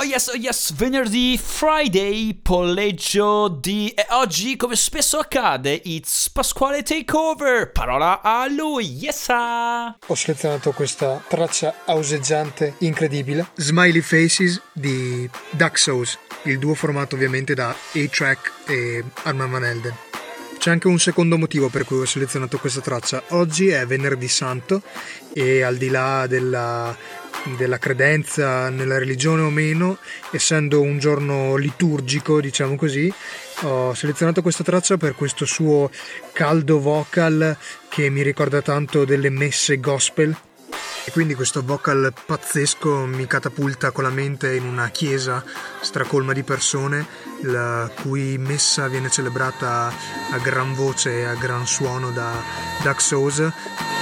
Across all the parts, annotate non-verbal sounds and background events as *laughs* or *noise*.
Oh yes, oh yes, venerdì, Friday, polleggio di... E oggi, come spesso accade, it's Pasquale Takeover, parola a lui, yes! Ho selezionato questa traccia auseggiante incredibile, Smiley Faces di Duck Sauce, il duo formato ovviamente da A-Track e Arman Van Elden. C'è anche un secondo motivo per cui ho selezionato questa traccia. Oggi è venerdì santo e al di là della della credenza nella religione o meno, essendo un giorno liturgico, diciamo così, ho selezionato questa traccia per questo suo caldo vocal che mi ricorda tanto delle messe gospel. E quindi questo vocal pazzesco mi catapulta con la mente in una chiesa stracolma di persone, la cui messa viene celebrata a gran voce e a gran suono da Dax Sose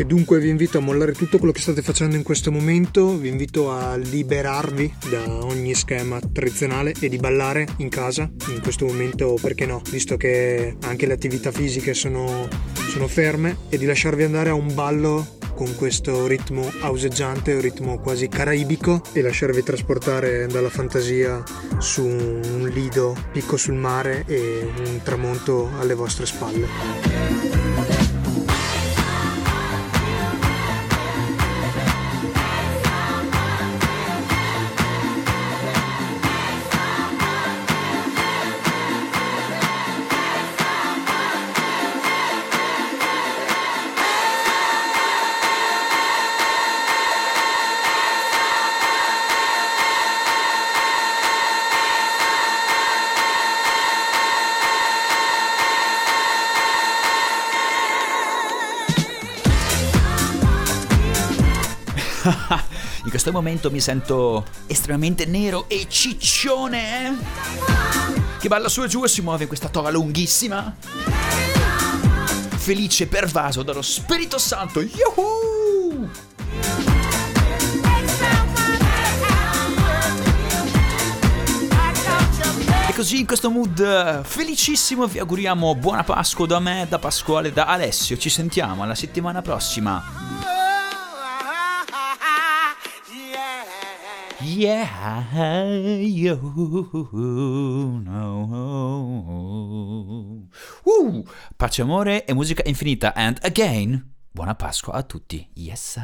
e dunque vi invito a mollare tutto quello che state facendo in questo momento, vi invito a liberarvi da ogni schema tradizionale e di ballare in casa in questo momento, perché no, visto che anche le attività fisiche sono, sono ferme e di lasciarvi andare a un ballo con questo ritmo auseggiante, un ritmo quasi caraibico e lasciarvi trasportare dalla fantasia su un lido picco sul mare e un tramonto alle vostre spalle. *laughs* In questo momento mi sento estremamente nero e ciccione. Eh? Che balla su e giù e si muove in questa toga lunghissima. Felice pervaso dallo Spirito Santo. Yuhu! E così in questo mood felicissimo vi auguriamo buona Pasqua da me, da Pasquale, da Alessio. Ci sentiamo alla settimana prossima. Yeah, you know. Uh, pace, amore e musica infinita. And again, buona Pasqua a tutti. Yes.